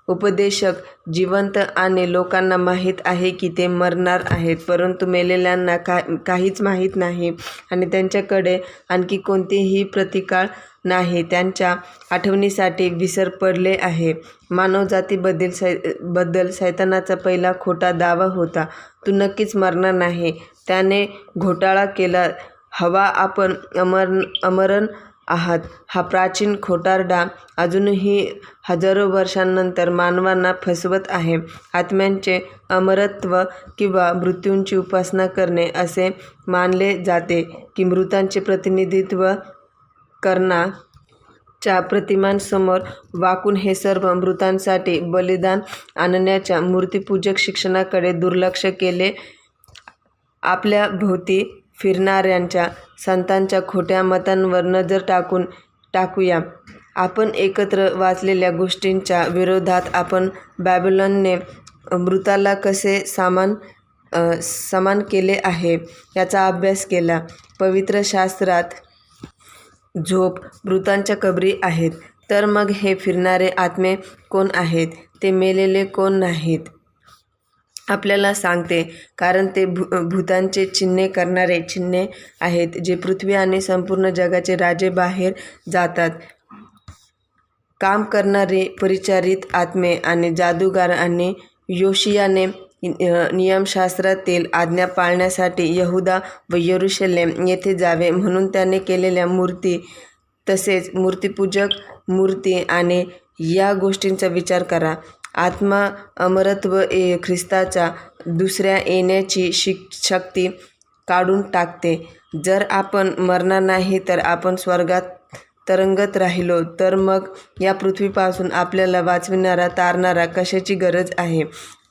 उपदेशक जिवंत आणि लोकांना माहीत आहे की ते मरणार आहेत परंतु मेलेल्यांना का काहीच माहीत नाही. आणि त्यांच्याकडे आणखी कोणतेही प्रतिकार नाही. त्यांच्या आठवणीसाठी विसर पडले आहे. मानवजातीबद्दल सै बद्दल सैतानाचा पहिला खोटा दावा होता. तू नक्कीच मरणार नाही. त्याने घोटाळा केला. हवा आपण अमर अमरण आहात. हा प्राचीन खोटारडा अजूनही हजारो वर्षांनंतर मानवांना फसवत आहे. आत्म्यांचे अमरत्व किंवा मृत्यूंची उपासना करणे असे मानले जाते की मृतांचे प्रतिनिधित्व कर्णाच्या प्रतिमांसमोर वाकून हे सर्व मृतांसाठी बलिदान आणण्याच्या मूर्तीपूजक शिक्षणाकडे दुर्लक्ष केले. आपल्या भोवती फिरणाऱ्यांच्या संतांच्या खोट्या मतांवर नजर टाकून टाकूया. आपण एकत्र वाचलेल्या गोष्टींच्या विरोधात आपण बॅबिलॉनने मृताला कसे सामान समान केले आहे याचा अभ्यास केला. पवित्र शास्त्रात झोप मृतांच्या कबरी आहेत. तर मग हे फिरणारे आत्मे कोण आहेत? ते मेलेले कोण नाहीत? आपल्याला सांगते कारण ते भू भूतांचे चिन्हे करणारे चिन्हे आहेत जे पृथ्वी आणि संपूर्ण जगाचे राजे बाहेर जातात. काम करणारे परिचारित आत्मे आणि जादूगार आणि योशियाने नियमशास्त्रातील आज्ञा पाळण्यासाठी यहुदा व यरुशलेम येथे जावे. म्हणून त्याने केलेल्या मूर्ती तसेच मूर्तिपूजक मूर्ती आणि या गोष्टींचा विचार करा. आत्मा अमरत्व ए ख्रिस्ताच्या दुसऱ्या येण्याची शिक शक्ती काढून टाकते. जर आपण मरणार नाही तर आपण स्वर्गात तरंगत राहिलो तर मग या पृथ्वीपासून आपल्याला वाचविणारा तारणारा कशाची गरज आहे?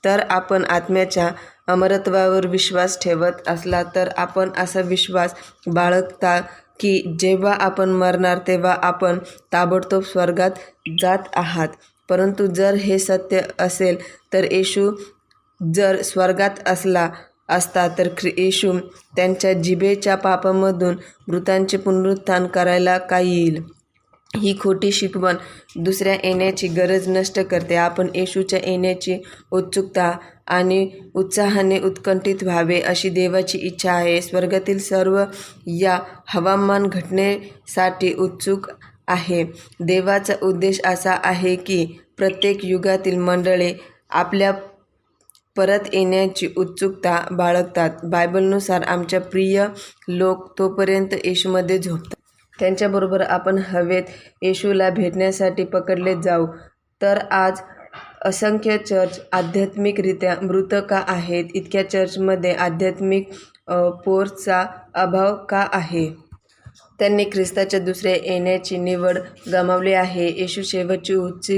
तर आपण आत्म्याच्या अमरत्वावर विश्वास ठेवत असला तर आपण असा विश्वास बाळगता की जेव्हा आपण मरणार तेव्हा आपण ताबडतोब स्वर्गात जात आहात. परंतु जर हे सत्य असेल तर येशू जर स्वर्गात असला असता तर ख्रि येशू त्यांच्या जिभेच्या पापामधून मृतांचे पुनरुत्थान करायला का येईल? ही खोटी शिकवण दुसऱ्या येण्याची गरज नष्ट करते. आपण येशूच्या येण्याची उत्सुकता आणि उत्साहाने उत्कंठित व्हावे अशी देवाची इच्छा आहे. स्वर्गातील सर्व या हवामान घटनेसाठी उत्सुक आहे. देवाचा उद्देश असा आहे की प्रत्येक युगातील मंडळे आपल्या परत येण्याची उत्सुकता बाळगतात. बायबलनुसार आमच्या प्रिय लोक तोपर्यंत येशूमध्ये झोपतात. त्यांच्याबरोबर आपण हवेत येशूला भेटण्यासाठी पकडले जाऊ. तर आज असंख्य चर्च आध्यात्मिकरित्या मृत का आहेत? इतक्या चर्चमध्ये आध्यात्मिक पोरचा अभाव का आहे? त्यांनी ख्रिस्ताच्या दुसऱ्या येण्याची निवड गमावली आहे. येशू शेवटची उच्च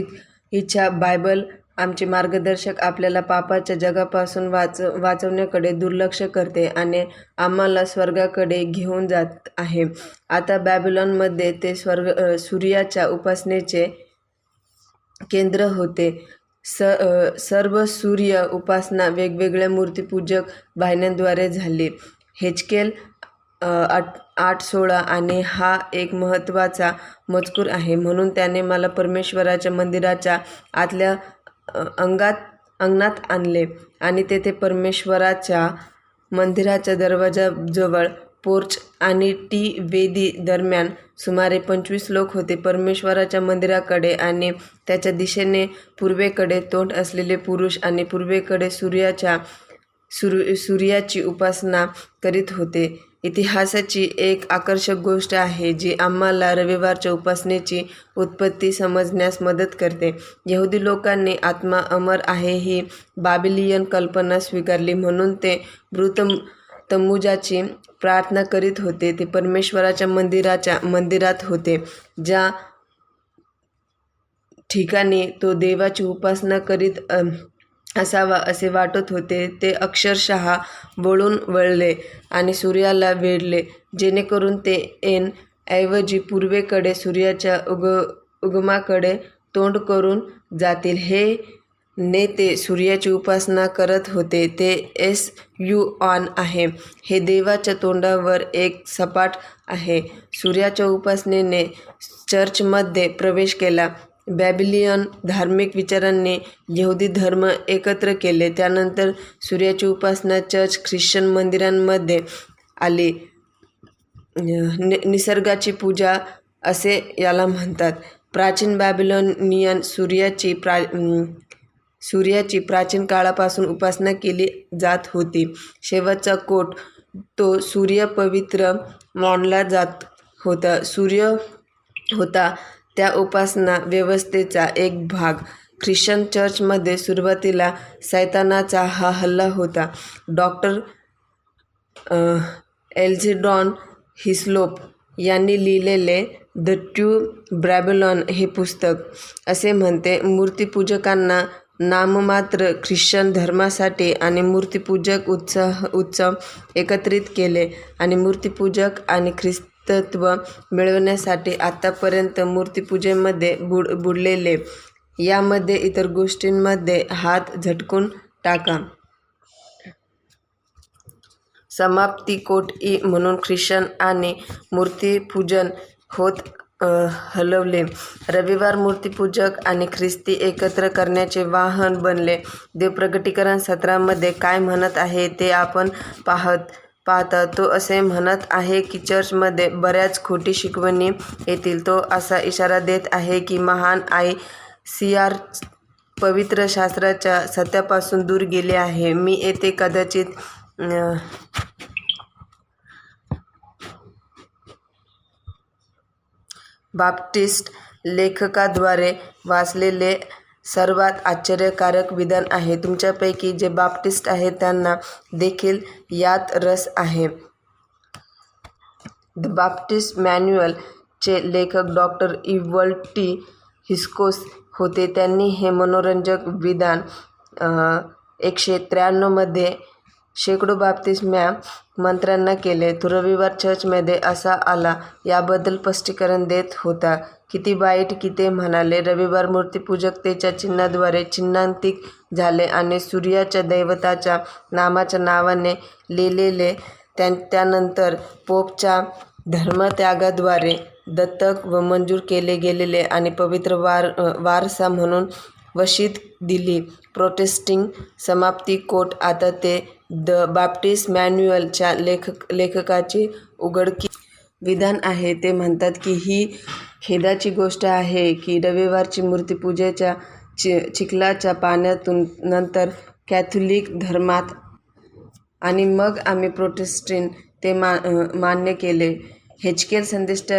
इच्छा बायबल आमचे मार्गदर्शक आपल्याला पापाच्या जगापासून वाच वाचवण्याकडे दुर्लक्ष करते आणि आम्हाला स्वर्गाकडे घेऊन जात आहे. आता बॅबिलॉनमध्ये ते स्वर्ग सूर्याच्या उपासनेचे केंद्र होते. स सर्व सूर्य उपासना वेगवेगळ्या मूर्तिपूजक वाहिन्यांद्वारे झाली. हेचकेल आठ आठ सोळा आणि हा एक महत्त्वाचा मजकूर आहे. म्हणून त्याने मला परमेश्वराच्या मंदिराच्या आतल्या अंगात अंगणात आणले आणि तेथे परमेश्वराच्या मंदिराच्या दरवाजाजवळ पोर्च आणि टी वेदी दरम्यान सुमारे पंचवीस लोक होते. परमेश्वराच्या मंदिराकडे आणि त्याच्या दिशेने पूर्वेकडे तोंड असलेले पुरुष आणि पूर्वेकडे सूर्याच्या सूर सूर्याची उपासना करीत होते. इतिहासाची एक आकर्षक गोष्ट आहे जी आम्हाला रविवारच्या उपासनेची उत्पत्ती समजण्यास मदत करते. यहुदी लोकांनी आत्मा अमर आहे ही बाबिलियन कल्पना स्वीकारली म्हणून ते मृत तमुजाची प्रार्थना करीत होते. ते परमेश्वराच्या मंदिराच्या मंदिरात होते ज्या ठिकाणी तो देवाची उपासना करीत असावा असे वाटत होते. ते अक्षरशः वळून वळले आणि सूर्याला वेढले. जेणेकरून ते एन ऐवजी पूर्वेकडे सूर्याच्या उग उगमाकडे तोंड करून जातील. हे नेते सूर्याची उपासना करत होते. ते एस यू ऑन आहे. हे देवाच्या तोंडावर एक सपाट आहे. सूर्याच्या उपासनेने चर्चमध्ये प्रवेश केला. बॅबिलियन धार्मिक विचारांनी यहुदी धर्म एकत्र केले. त्यानंतर सूर्याची उपासना चर्च ख्रिश्चन मंदिरांमध्ये आली. नि निसर्गाची पूजा असे याला म्हणतात. प्राचीन बॅबिलोनियन सूर्याची प्रा सूर्याची प्राचीन काळापासून उपासना केली जात होती. शेवटचा कोट तो सूर्य पवित्र मानला जात होता. सूर्य होता. त्या उपासना व्यवस्थेचा एक भाग. ख्रिश्चन चर्चमध्ये सुरुवातीला सैतानाचा हा हल्ला होता. डॉक्टर एल्झिडॉन हिस्लोप यांनी लिहिलेले द ट्यू ब्रॅबलॉन हे पुस्तक. असे म्हणते मूर्तिपूजकांना नाममात्र ख्रिश्चन धर्मासाठी आणि मूर्तिपूजक उत्साह उत्सव एकत्रित केले आणि मूर्तिपूजक आणि ख्रिस्तत्व मिळवण्यासाठी आत्तापर्यंत मूर्तिपूजेमध्ये बुड बुडलेले. यामध्ये इतर गोष्टींमध्ये हात झटकून टाका. समाप्ती कोट ई म्हणून ख्रिश्चन आणि मूर्तीपूजन होत हलवले. रविवार मूर्तिपूजक आणि ख्रिस्ती एकत्र करण्याचे वाहन बनले. देवप्रगटीकरण सत्रामध्ये काय म्हणत आहे ते आपण पाहत पाहता तो असे म्हणत आहे की चर्चमध्ये बऱ्याच खोटी शिकवणी येतील. तो असा इशारा देत आहे की महान आई सियार पवित्र शास्त्राच्या सत्यापासून दूर गेले आहे. मी येथे कदाचित बाप्टिस्ट लेखकाद्वारे वाचलेले सर्वात आश्चर्यकारक विधान आहे. तुमच्यापैकी जे बाप्टिस्ट आहेत त्यांना देखील यात रस आहे. द बाप्टिस्ट मॅन्युअलचे लेखक डॉक्टर इव्हल टी हिस्कोस होते. त्यांनी हे मनोरंजक विधान एकशे त्र्याण्णवमध्ये शेकडो बाप्तिस्म्या मंत्र्यांना केले. तो रविवार चर्चमध्ये असा आला. याबद्दल स्पष्टीकरण देत होता. किती वाईट की ते म्हणाले. रविवार मूर्तिपूजकतेच्या चिन्हाद्वारे चिन्हांकित झाले आणि सूर्याच्या दैवताच्या नामाच्या नावाने लिहिलेले त्या त्यानंतर पोपच्या धर्मत्यागाद्वारे दत्तक व मंजूर केले गेलेले आणि पवित्र वार वारसा म्हणून वशीत दिली. प्रोटेस्टिंग समाप्ती कोट. आता ते द बाप्टिस्ट मॅन्युअलच्या लेखक लेखकाची उघडकी विधान आहे ते म्हणतात की ही खेदाची गोष्ट आहे की रविवारची मूर्तिपूजेच्या चि चिखलाच्या पाण्यातून नंतर कॅथोलिक धर्मात आणि मग आम्ही प्रोटेस्टिन ते मा मान्य केले. हेचकेल संदिष्ट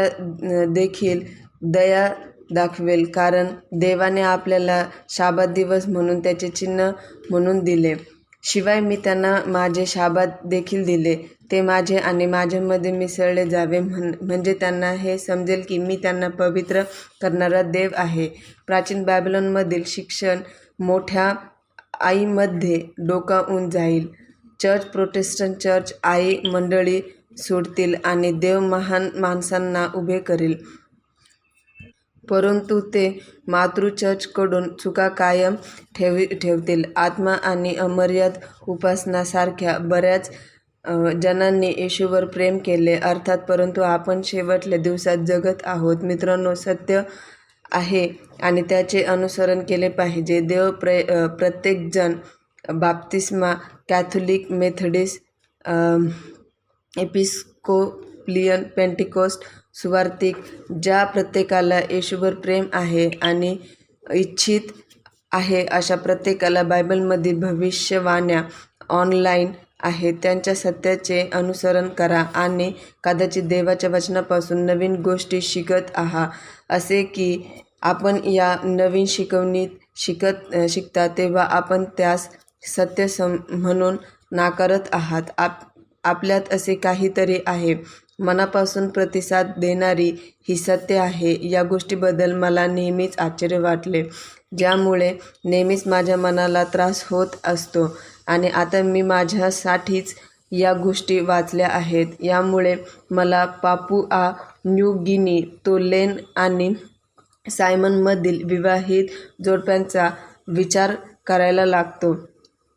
देखील दया दाखवेल कारण देवाने आपल्याला शाबात दिवस म्हणून त्याचे चिन्ह म्हणून दिले. शिवाय मी त्यांना माझे शाबात देखील दिले. ते माझे आणि माझ्यामध्ये मिसळले जावे म्हण म्हणजे त्यांना हे समजेल की मी त्यांना पवित्र करणारा देव आहे. प्राचीन बॅबिलॉनमधील शिक्षण मोठ्या आईमध्ये डोकावून जाईल. चर्च प्रोटेस्टंट चर्च आई मंडळी सोडतील आणि देव महान माणसांना उभे करेल. परंतु ते मातृ चर्चकडून चुका कायम ठेवी ठेवतील. आत्मा आणि अमर्याद उपासनासारख्या बऱ्याच जणांनी येशूवर प्रेम केले. अर्थात परंतु आपण शेवटल्या दिवसात जगत आहोत. मित्रांनो सत्य आहे आणि त्याचे अनुसरण केले पाहिजे. देव प्र प्रत्येकजण बाप्तिस्मा कॅथोलिक मेथडिस्ट एपिस्कोप्लियन पेंटिकोस्ट सुवार्तिक ज्या प्रत्येकाला येशूवर प्रेम आहे आणि इच्छित आहे अशा प्रत्येकाला बायबलमधील भविष्यवाण्या ऑनलाईन आहेत. त्यांच्या सत्याचे अनुसरण करा आणि कदाचित देवाच्या वचनापासून नवीन गोष्टी शिकत आहात असे की आपण या नवीन शिकवणीत शिकत शिकता तेव्हा आपण त्यास सत्य सम म्हणून नाकारत आहात. आप आपल्यात असे काहीतरी आहे. मनापासून प्रतिसाद देणारी ही सत्य आहे. या गोष्टीबद्दल मला नेहमीच आश्चर्य वाटले ज्यामुळे नेहमीच माझ्या मनाला त्रास होत असतो. आणि आता मी माझ्यासाठीच या गोष्टी वाचल्या आहेत. यामुळे मला पापुआ न्यू गिनी तोलेन आणि सायमनमधील विवाहित जोडप्यांचा विचार करायला लागतो.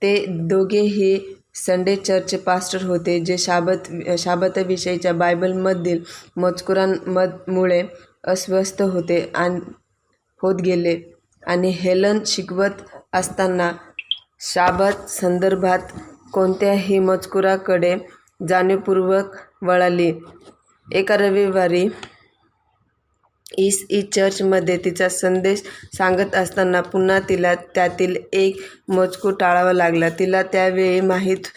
ते दोघेही संडे चर्च पास्टर होते जे शाबत शाबताविषयीच्या बायबलमधील मजकुरांमुळे अस्वस्थ होते आणि होत गेले. आणि हेलन शिकवत असताना शाबात संदर्भात कोणत्याही मजकुराकडे जाणीवपूर्वक वळाली. एका रविवारी ईस ई चर्चमध्ये तिचा संदेश सांगत असताना पुन्हा तिला त्यातील एक मजकूर टाळावा लागला. तिला त्यावेळी माहीत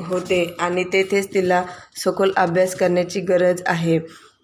होते आणि तेथेच तिला सखोल अभ्यास करण्याची गरज आहे.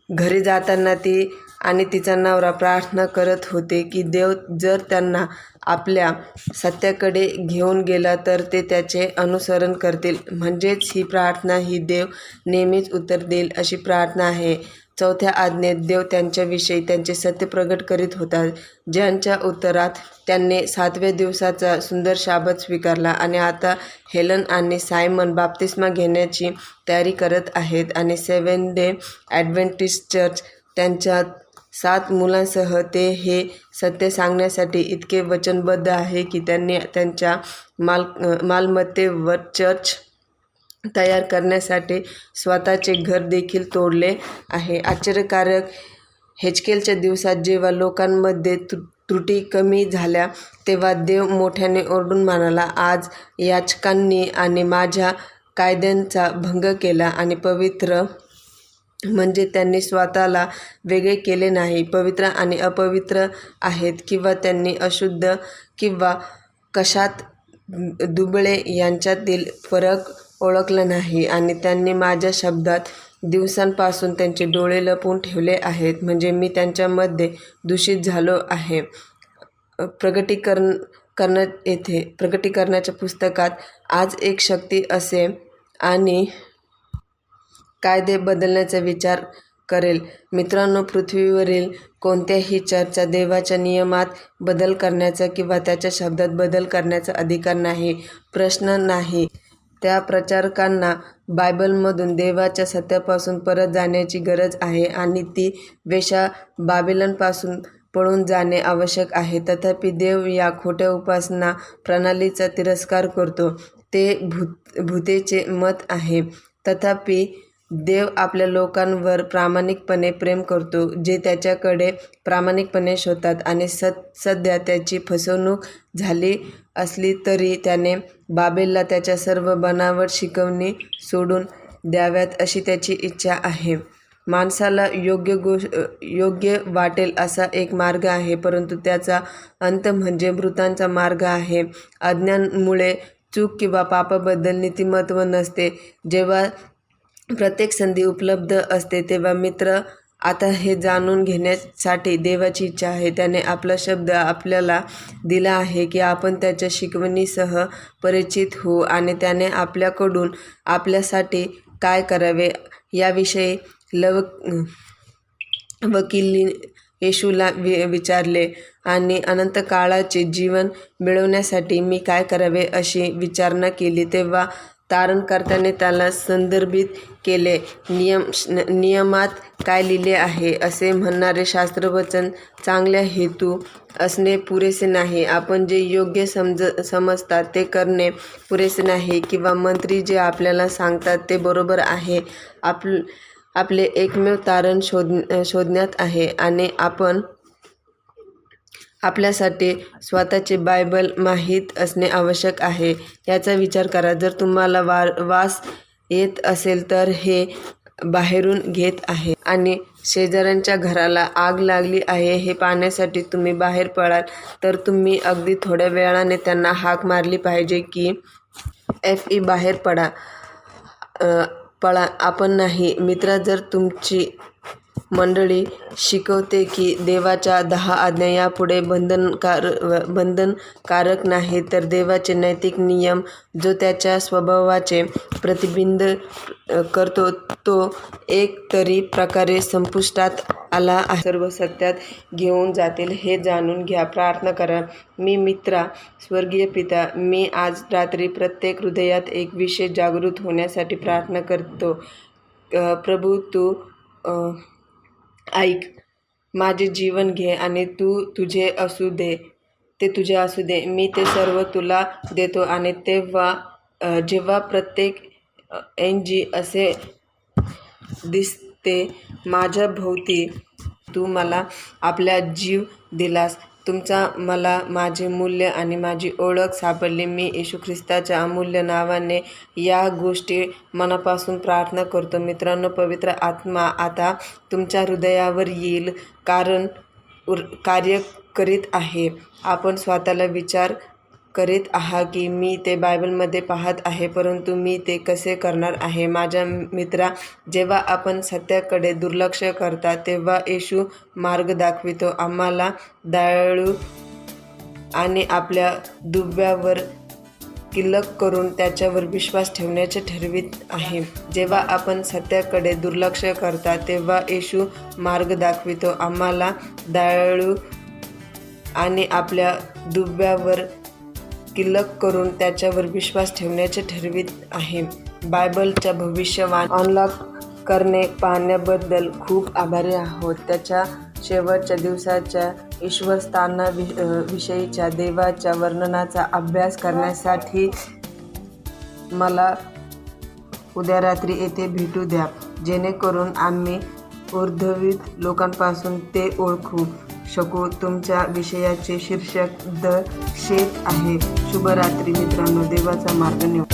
घरी जाताना ती आणि तिचा नवरा प्रार्थना करत होते की देव जर त्यांना आपल्या सत्याकडे घेऊन गेला तर ते त्याचे अनुसरण करतील. म्हणजेच ही प्रार्थना ही देव नेहमीच उत्तर देईल अशी प्रार्थना आहे. चौथ्या आज्ञेत देव त्यांच्याविषयी त्यांचे सत्य प्रगट करीत होता. ज्यांच्या उत्तरात त्यांनी सातव्या दिवसाचा सुंदर शाबत स्वीकारला आणि आता हेलन आणि सायमन बाप्तिस्मा घेण्याची तयारी करत आहेत आणि सेवन डे ॲडव्हेंटिस्ट चर्च त्यांच्या सात मुलांसह ते हे सत्य सांगण्यासाठी इतके वचनबद्ध आहे की त्यांनी त्यांच्या माल मालमत्तेवर चर्च तयार करण्यासाठी स्वतःचे घर देखील तोडले आहे. आश्चर्यकारक हेचकेलच्या दिवसात जेव्हा लोकांमध्ये त्रू त्रुटी कमी झाल्या तेव्हा देव मोठ्याने ओरडून म्हणाला आज याचकांनी आणि माझ्या कायद्यांचा भंग केला आणि पवित्र म्हणजे त्यांनी स्वतःला वेगळे केले नाही पवित्र आणि अपवित्र आहेत किंवा त्यांनी अशुद्ध किंवा कशात दुबळे यांच्यातील फरक ओळखला नाही आणि त्यांनी माझ्या शब्दात दिवसांपासून त्यांचे डोळे लपवून ठेवले आहेत. म्हणजे मी त्यांच्यामध्ये दूषित झालो आहे. प्रगटीकरण करण येथे प्रगटीकरणाच्या पुस्तकात आज एक शक्ती असे आणि कायदे बदलण्याचा विचार करेल. मित्रांनो पृथ्वीवरील कोणत्याही चर्चा देवाच्या नियमात बदल करण्याचा किंवा त्याच्या शब्दात बदल करण्याचा अधिकार नाही प्रश्न नाही. त्या प्रचारकांना बायबलमधून देवाच्या सत्यापासून परत जाण्याची गरज आहे आणि ती वेशा बाबिलांपासून पळून जाणे आवश्यक आहे. तथापि देव या खोट्या उपासना प्रणालीचा तिरस्कार करतो. ते भूत भूतेचे मत आहे. तथापि देव आपल्या लोकांवर प्रामाणिकपणे प्रेम करतो जे त्याच्याकडे प्रामाणिकपणे शोधतात आणि सत सध्या त्याची फसवणूक झाली असली तरी त्याने बाबेलला त्याच्या सर्व बनावट शिकवणी सोडून द्याव्यात अशी त्याची इच्छा आहे. माणसाला योग्य गोष योग्य वाटेल असा एक मार्ग आहे परंतु त्याचा अंत म्हणजे मृतांचा मार्ग आहे. अज्ञानमुळे चूक किंवा पापाबद्दल नीतिमत्व नसते. जेव्हा प्रत्येक संधी उपलब्ध असते तेव्हा मित्र आता हे जाणून घेण्यासाठी देवाची इच्छा आहे. त्याने आपला शब्द आपल्याला दिला आहे की आपण त्याच्या शिकवणीसह परिचित होऊ आणि त्याने आपल्याकडून आपल्यासाठी काय करावे याविषयी लव वकिली येशूला वि विचारले आणि अनंत काळाचे जीवन मिळवण्यासाठी मी काय करावे? अशी विचारणा केली. तेव्हा तारणकर्त्याने त्याला संदर्भित केले. नियम नियमात काय लिहिले आहे? असे म्हणणारे शास्त्रवचन चांगल्या हेतू असणे पुरेसे नाही. आपण जे योग्य समज समजतात ते करणे पुरेसे नाही किंवा मंत्री जे आपल्याला सांगतात ते बरोबर आहे. आप आपले एकमेव तारण शोध शोधण्यात आहे आणि आपण आपल्यासाठी स्वतःचे बायबल माहीत असणे आवश्यक आहे. याचा विचार करा. जर तुम्हाला वा वास येत असेल तर हे बाहेरून घेत आहे. आणि शेजाऱ्यांच्या घराला आग लागली आहे हे पाहण्यासाठी तुम्ही बाहेर पडाल तर तुम्ही अगदी थोड्या वेळाने त्यांना हाक मारली पाहिजे की एफ ई बाहेर पडा. पळा. आपण नाही. मित्रा जर तुमची मंडळी शिकवते की देवाच्या दहा आज्ञा यापुढे बंधनकार बंधनकारक नाही तर देवाचे नैतिक नियम जो त्याच्या स्वभावाचे प्रतिबिंब करतो तो एक तरी प्रकारे संपुष्टात आला सर्व सत्यात घेऊन जातील हे जाणून घ्या. प्रार्थना करा. मी मित्रा स्वर्गीय पिता मी आज रात्री प्रत्येक हृदयात एक विषय जागृत होण्यासाठी प्रार्थना करतो. प्रभू तू ऐक माझे जीवन घे आणि तू तुझे असू दे. ते तुझे असू दे. मी ते सर्व तुला देतो आणि तेव्हा जेव्हा प्रत्येक एन जी असे दिसते माझ्या भोवती तू मला आपला जीव दिलास. तुमचा मला माझे मूल्य आणि माझी ओळख सापडली. मी येशू ख्रिस्ताच्या अमूल्य नावाने या गोष्टी मनापासून प्रार्थना करतो. मित्रांनो पवित्र आत्मा आता तुमच्या हृदयावर येईल कारण उर कार्य करीत आहे. आपण स्वतःला विचार करीत आहात की मी ते बायबलमध्ये पाहत आहे परंतु मी ते कसे करणार आहे? माझ्या मित्रा जेव्हा आपण सत्याकडे दुर्लक्ष करता तेव्हा येशू मार्ग दाखवितो. आम्हाला दयाळू आणि आपल्या दुब्यावर किल्लक करून त्याच्यावर विश्वास ठेवण्याचे ठरवित आहे. जेव्हा आपण सत्याकडे दुर्लक्ष करता तेव्हा येशू मार्ग दाखवितो. आम्हाला दयाळू आणि आपल्या दुब्यावर किल्लक करून त्याच्यावर विश्वास ठेवण्याचे ठरवित आहे. बायबलच्या भविष्यवाण अनलॉक करणे पाहण्याबद्दल खूप आभारी आहोत. त्याच्या शेवटच्या दिवसाच्या ईश्वरस्थाना वि विषयीच्या देवाच्या वर्णनाचा अभ्यास करण्यासाठी मला उद्या रात्री येथे भेटू द्या. जेणेकरून आम्ही ऊर्ध्ववित लोकांपासून ते ओळखू. शकू. तुमच्या विषयाचे शीर्षक द शेत आहे. शुभरात्री मित्रांनो. देवाचा मार्ग निवड.